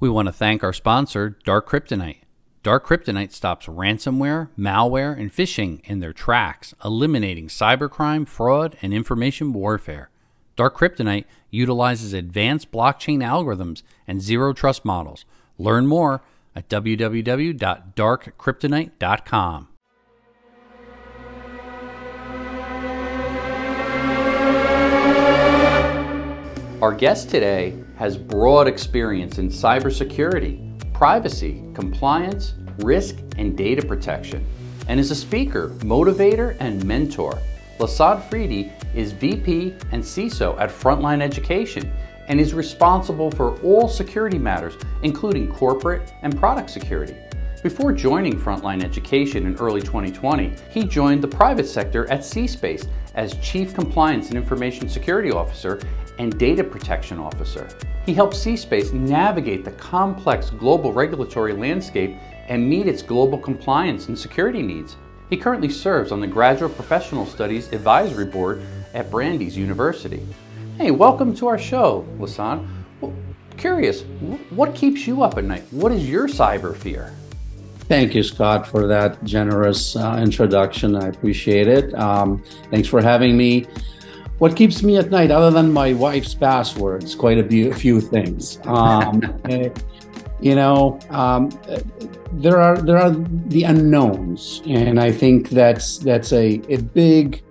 We want to thank our sponsor, Dark Kryptonite. Dark Kryptonite stops ransomware, malware, and phishing in their tracks, eliminating cybercrime, fraud, and information warfare. Dark Kryptonite utilizes advanced blockchain algorithms and zero trust models. Learn more at www.darkkryptonite.com. Our guest today has broad experience in cybersecurity, privacy, compliance, risk, and data protection, and is a speaker, motivator, and mentor. Lasad Friedi is VP and CISO at Frontline Education and is responsible for all security matters, including corporate and product security. Before joining Frontline Education in early 2020, he joined the private sector at CSpace as Chief Compliance and Information Security Officer and Data Protection Officer. He helped CSpace navigate the complex global regulatory landscape and meet its global compliance and security needs. He currently serves on the Graduate Professional Studies Advisory Board at Brandeis University. Hey, welcome to our show, Lasad. Well, curious, what keeps you up at night? What is your cyber fear? Thank you, Scott, for that generous uh, introduction. I appreciate it. Um, thanks for having me. What keeps me at night, other than my wife's passwords, quite a few, a few things. Um, eh, you know, um, there are there are the unknowns, and I think that's that's a, a big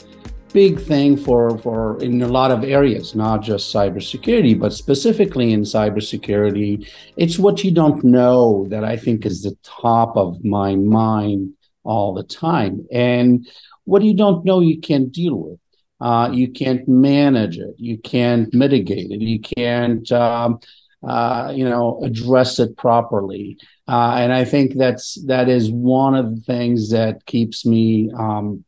big thing for for in a lot of areas, not just cybersecurity, but specifically in cybersecurity. It's what you don't know that I think is the top of my mind all the time, and what you don't know you can't deal with uh, you can't manage it, you can't mitigate it, you can't, um, uh, you know, address it properly. Uh, and I think that's that is one of the things that keeps me um,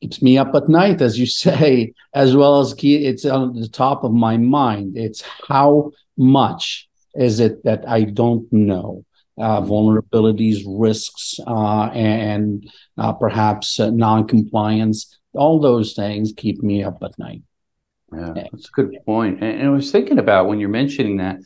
keeps me up at night, as you say, as well as key, it's on the top of my mind. It's how much is it that I don't know. Uh, vulnerabilities, risks, uh, and uh, perhaps uh, non-compliance all those things keep me up at night. Yeah, that's a good point. And, and I was thinking about when you're mentioning that,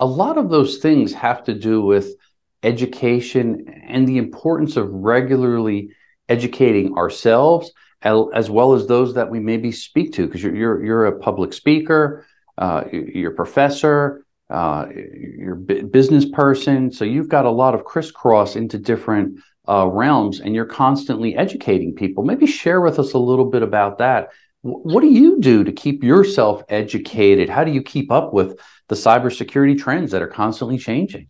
a lot of those things have to do with education and the importance of regularly educating ourselves as well as those that we maybe speak to because you're, you're you're a public speaker uh, you're a professor uh, you're a business person so you've got a lot of crisscross into different uh, realms and you're constantly educating people. Maybe share with us a little bit about that. what do you do to keep yourself educated? How do you keep up with the cybersecurity trends that are constantly changing?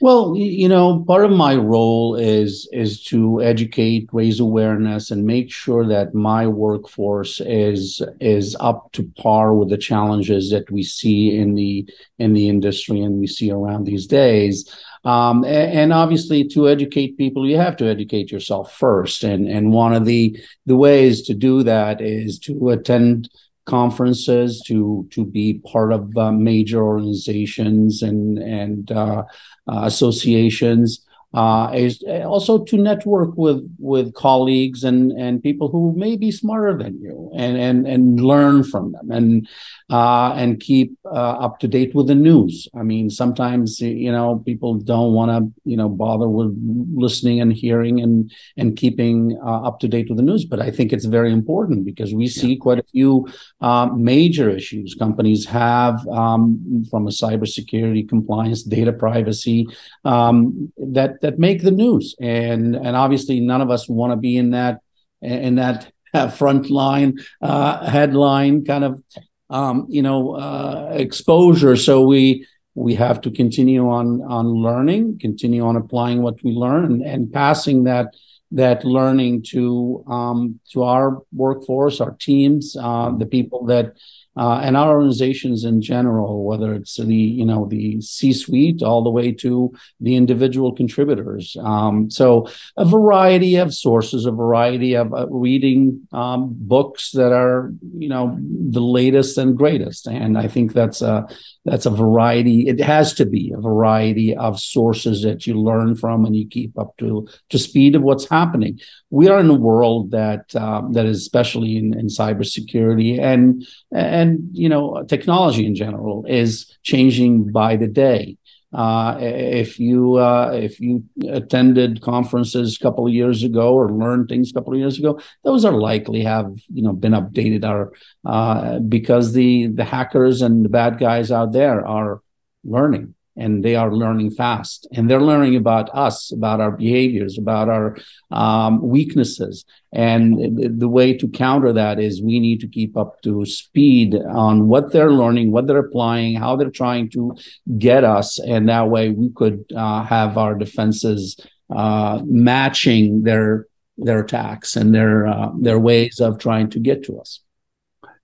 Well, you know, part of my role is is to educate, raise awareness, and make sure that my workforce is is up to par with the challenges that we see in the in the industry and we see around these days. Um, and, obviously, to educate people, you have to educate yourself first. And and one of the the ways to do that is to attend conferences, to to be part of uh, major organizations and and uh, uh, associations uh, is also to network with with colleagues and and people who may be smarter than you and and and learn from them and uh, and keep uh, up to date with the news. I mean, sometimes you know people don't want to you know bother with listening and hearing and and keeping uh, up to date with the news, but I think it's very important because we see yeah. quite a few uh, major issues companies have um, from a cybersecurity compliance, data privacy um, that that make the news, and and obviously none of us want to be in that in that front line uh, headline kind of um, you know uh, exposure. So we we have to continue on on learning, continue on applying what we learn, and, and passing that that learning to um, to our workforce, our teams, uh, the people that uh, and our organizations in general, whether it's the you know the C-suite all the way to the individual contributors. Um, so a variety of sources, a variety of uh, reading um, books that are you know the latest and greatest, and I think that's a that's a variety. It has to be a variety of sources that you learn from and you keep up to to speed of what's happening. We are in a world that uh, that is especially in, in cybersecurity and and you know technology in general is changing by the day. Uh, if you uh, if you attended conferences a couple of years ago or learned things a couple of years ago, those are likely have you know been updated. Are uh, because the the hackers and the bad guys out there are learning and they are learning fast. And they're learning about us about our behaviors about our um, weaknesses. And the way to counter that is we need to keep up to speed on what they're learning what they're applying how they're trying to get us. And that way we could uh, have our defenses uh, matching their their attacks and their uh, their ways of trying to get to us.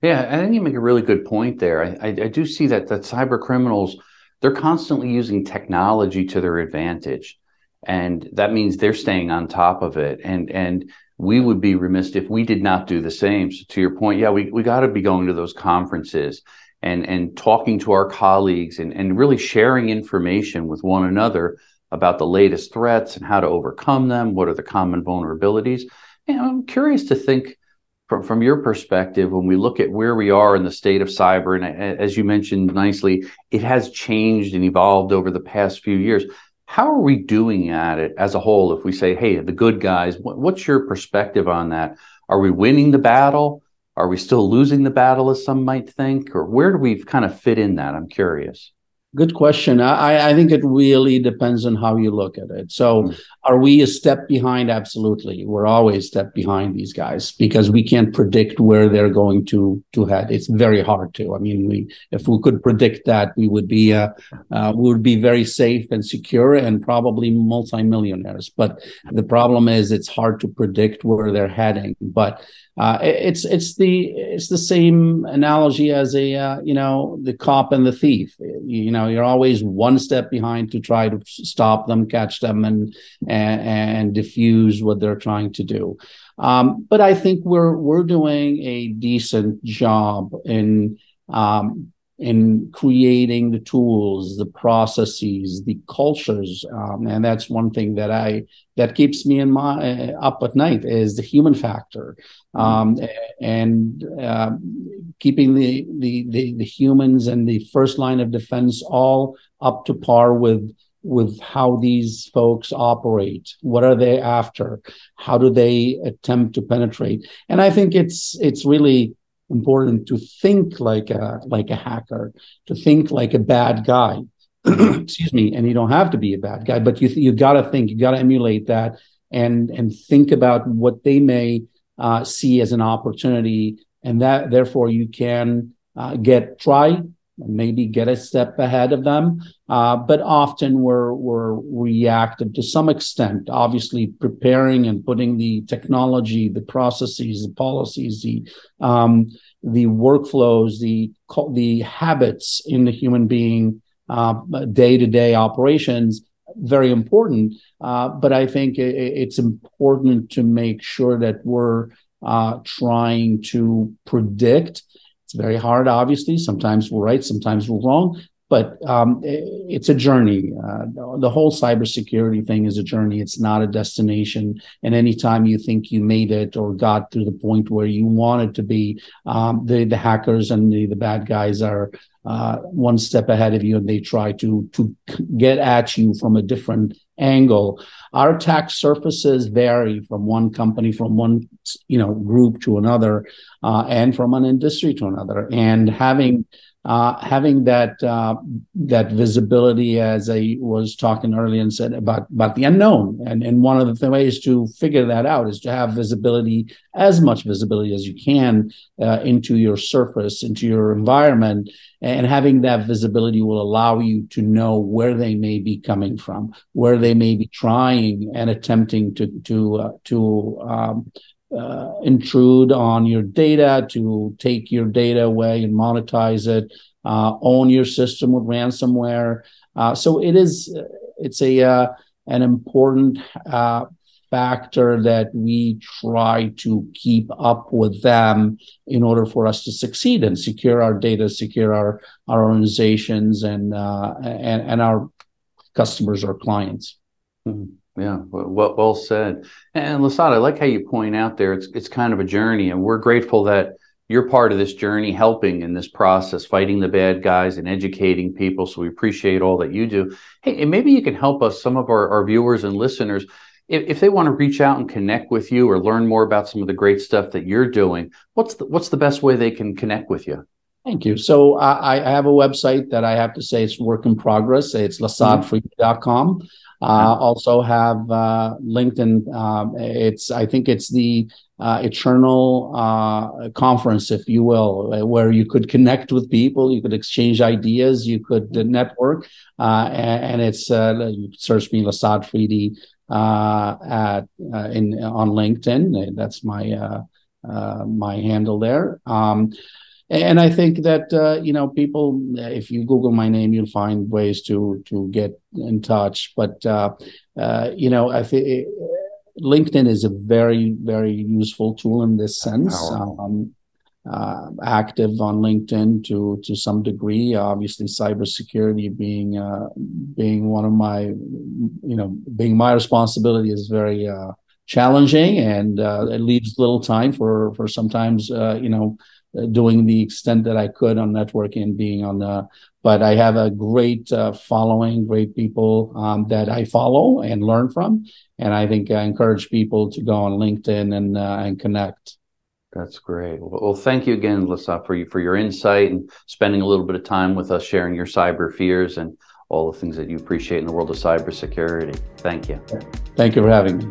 Yeah i think you make a really good point there. I, I, I do see that that cyber criminals they're constantly using technology to their advantage and that means they're staying on top of it. And and we would be remiss if we did not do the same. So to your point yeah we, we got to be going to those conferences and and talking to our colleagues and, and really sharing information with one another about the latest threats and how to overcome them what are the common vulnerabilities. And i'm curious to think from, from your perspective, when we look at where we are in the state of cyber, and as you mentioned nicely, it has changed and evolved over the past few years. How are we doing at it as a whole? If we say, hey, the good guys, what's your perspective on that? Are we winning the battle? Are we still losing the battle, as some might think? Or where do we kind of fit in that? I'm curious. Good question. I, I think it really depends on how you look at it. So, mm. are we a step behind? Absolutely. We're always step behind these guys because we can't predict where they're going to to head. It's very hard to. I mean, we if we could predict that, we would be uh, uh, we would be very safe and secure and probably multimillionaires. But the problem is, it's hard to predict where they're heading. But uh, it's it's the it's the same analogy as a uh, you know the cop and the thief. You know, you're always one step behind to try to stop them, catch them, and and, and diffuse what they're trying to do. Um, but I think we're we're doing a decent job in um, in creating the tools, the processes, the cultures, um, and that's one thing that I that keeps me in my uh, up at night is the human factor, um, and uh, keeping the, the, the the humans and the first line of defense all up to par with with how these folks operate. What are they after? How do they attempt to penetrate? And i think it's it's really important to think like a like a hacker, to think like a bad guy. Excuse me, and you don't have to be a bad guy, but you you got to think, you got to emulate that, and and think about what they may uh, see as an opportunity, and that therefore you can uh, get try maybe get a step ahead of them. Uh, but often we're, we're reactive to some extent, obviously preparing and putting the technology, the processes, the policies, the, um, the workflows, the, the habits in the human being, day to day operations, very important. Uh, but I think it, it's important to make sure that we're uh, trying to predict it's very hard, obviously. Sometimes we're right, sometimes we're wrong, but um, it's a journey. Uh, the whole cybersecurity thing is a journey. It's not a destination. And anytime you think you made it or got to the point where you wanted to be, um, the the hackers and the, the bad guys are uh, one step ahead of you, and they try to to get at you from a different angle. Our attack surfaces vary from one company, from one you know group to another, uh, and from an industry to another. And having uh, having that uh, that visibility, as I was talking earlier and said about about the unknown, and and one of the ways to figure that out is to have visibility, as much visibility as you can, uh, into your surface, into your environment, and having that visibility will allow you to know where they may be coming from, where they may be trying and attempting to to uh, to um, uh, intrude on your data, to take your data away and monetize it, uh, own your system with ransomware. Uh, so it is it's a uh, an important uh, factor that we try to keep up with them in order for us to succeed and secure our data, secure our our organizations and uh, and, and our customers or clients. Mm-hmm. Yeah, well, well said. And Lasad, I like how you point out there. It's it's kind of a journey, and we're grateful that you're part of this journey, helping in this process, fighting the bad guys and educating people. So we appreciate all that you do. Hey, and maybe you can help us, some of our, our viewers and listeners, if, if, they want to reach out and connect with you or learn more about some of the great stuff that you're doing, what's the, what's the best way they can connect with you? Thank you. So I, I have a website that I have to say it's work in progress. It's lasadfreedy.com. Uh, also have uh, LinkedIn. Um, it's I think it's the uh, eternal uh, conference, if you will, where you could connect with people, you could exchange ideas, you could network, uh, and, and, it's uh, you search me Lasad Freedy at in on LinkedIn. That's my my handle there. Um, and I think that uh, you know people, if you Google my name, you'll find ways to to get in touch. But uh, uh, you know, I think LinkedIn is a very very useful tool in this sense. Um, uh, active on LinkedIn to to some degree. Obviously, cybersecurity being uh, being one of my you know being my responsibility is very uh, challenging, and it leaves little time for for sometimes you know uh, doing the extent that I could on networking and being on the, but I have a great uh, following, great people um, that I follow and learn from. And I think I encourage people to go on LinkedIn and, uh, and connect. That's great. Well, thank you again, Lisa, for you, for your insight and spending a little bit of time with us, sharing your cyber fears and all the things that you appreciate in the world of cybersecurity. Thank you. Thank you for having me.